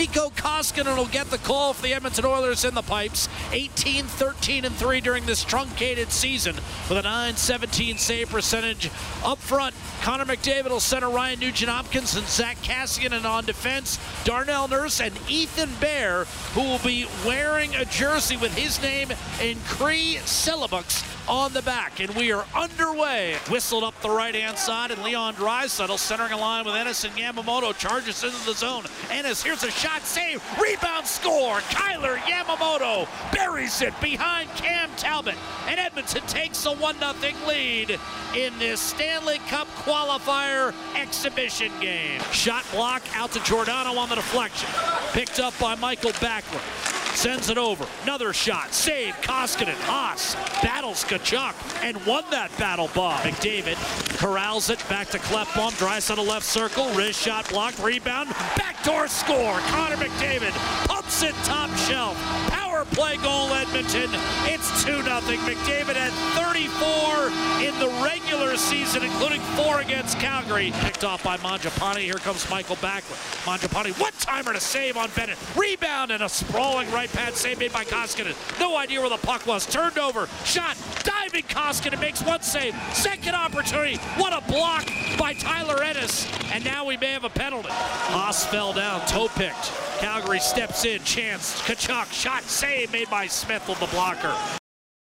Mikko Koskinen will get the call for the Edmonton Oilers in the pipes. 18, 13, and 3 during this truncated season with a 9-17 save percentage. Up front, Connor McDavid will center Ryan Nugent Hopkins and Zach Kassian, and on defense, Darnell Nurse and Ethan Bear, who will be wearing a jersey with his name in Cree syllables on the back. And we are underway. Whistled up the right hand side, and Leon Draisaitl centering a line with Ennis and Yamamoto charges into the zone. Ennis, here's a shot, save, rebound, score. Kailer Yamamoto buries it behind Cam Talbot, and Edmonton takes a 1 0 lead in this Stanley Cup qualifier exhibition game. Shot block out to Giordano on the deflection. Picked up by Michael Backlund. Sends it over. Another shot. Save. Koskinen. Haas battles Tkachuk and won that battle ball. McDavid corrals it back to Klefbom. Drives on the left circle. Wrist shot blocked. Rebound. Backdoor score. Connor McDavid pumps it top shelf. Play goal Edmonton. It's 2 0. McDavid had 34 in the regular season, including four against Calgary. Picked off by Mangiapane. Here comes Michael Backlund. Mangiapane, one timer to save on Bennett. Rebound and a sprawling right pad save made by Koskinen. No idea where the puck was. Turned over. Shot. Diving Koskinen makes one save. Second opportunity. What a block by Tyler Ennis. And now we may have a penalty. Haas fell down. Toe picked. Calgary steps in. Chance. Tkachuk. Shot save made by Smith on the blocker.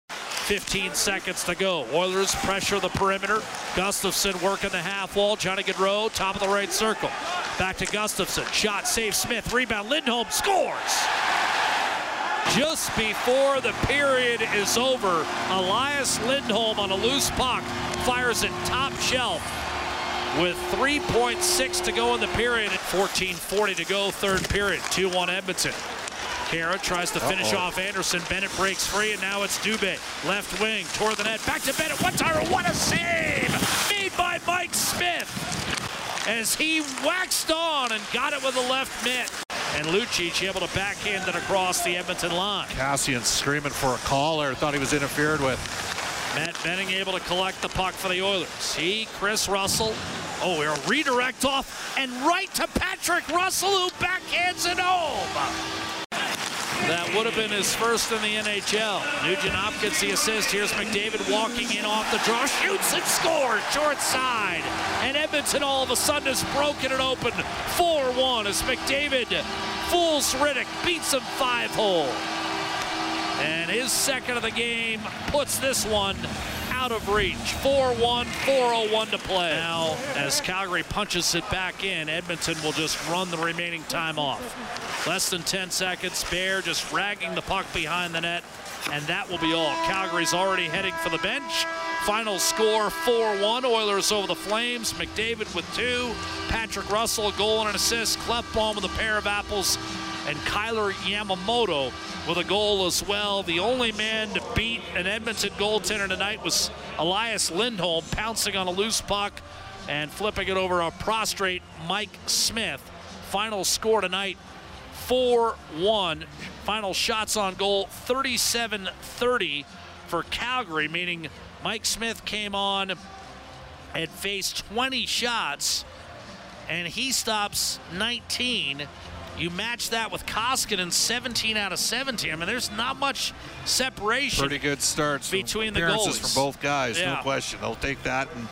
15 seconds to go. Oilers pressure the perimeter. Gustafsson working the half wall. Johnny Gaudreau, top of the right circle. Back to Gustafsson. Shot, save Smith. Rebound. Lindholm scores. Just before the period is over, Elias Lindholm on a loose puck fires it top shelf with 3.6 to go in the period at 14.40 to go, third period. 2-1 Edmonton. Kara tries to finish Uh-oh. off Anderson. Bennett breaks free, and now it's Dubé. Left wing, toward the net. Back to Bennett. One timer. What a save! Made by Mike Smith as he waxed on and got it with the left mitt. And Lucic able to backhand it across the Edmonton line. Kassian screaming for a call there. Thought he was interfered with. Matt Benning able to collect the puck for the Oilers. He, Kris Russell. Oh, we're a redirect off and right to Patrick Russell who backhands it home. That would have been his first in the NHL. Nugent Hopkins the assist. Here's McDavid walking in off the draw, shoots and scores, short side. And Edmonton all of a sudden has broken it open 4-1 as McDavid fools Rittich, beats him five hole. And his second of the game puts this one out of reach. 4-1, 4-0-1 to play. Now, as Calgary punches it back in, Edmonton will just run the remaining time off. Less than 10 seconds. Bear just ragging the puck behind the net, and that will be all. Calgary's already heading for the bench. Final score 4-1. Oilers over the Flames. McDavid with two. Patrick Russell goal and an assist. Klefbom with a pair of apples. And Kailer Yamamoto with a goal as well. The only man to beat an Edmonton goaltender tonight was Elias Lindholm, pouncing on a loose puck and flipping it over a prostrate Mike Smith. Final score tonight 4 1. Final shots on goal 37 30 for Calgary, meaning Mike Smith came on and faced 20 shots and he stops 19. You match that with Koskinen, 17 out of 17. I mean, there's not much separation. Pretty good starts. Between the goalies. from both guys, Yeah. no question. They'll take that and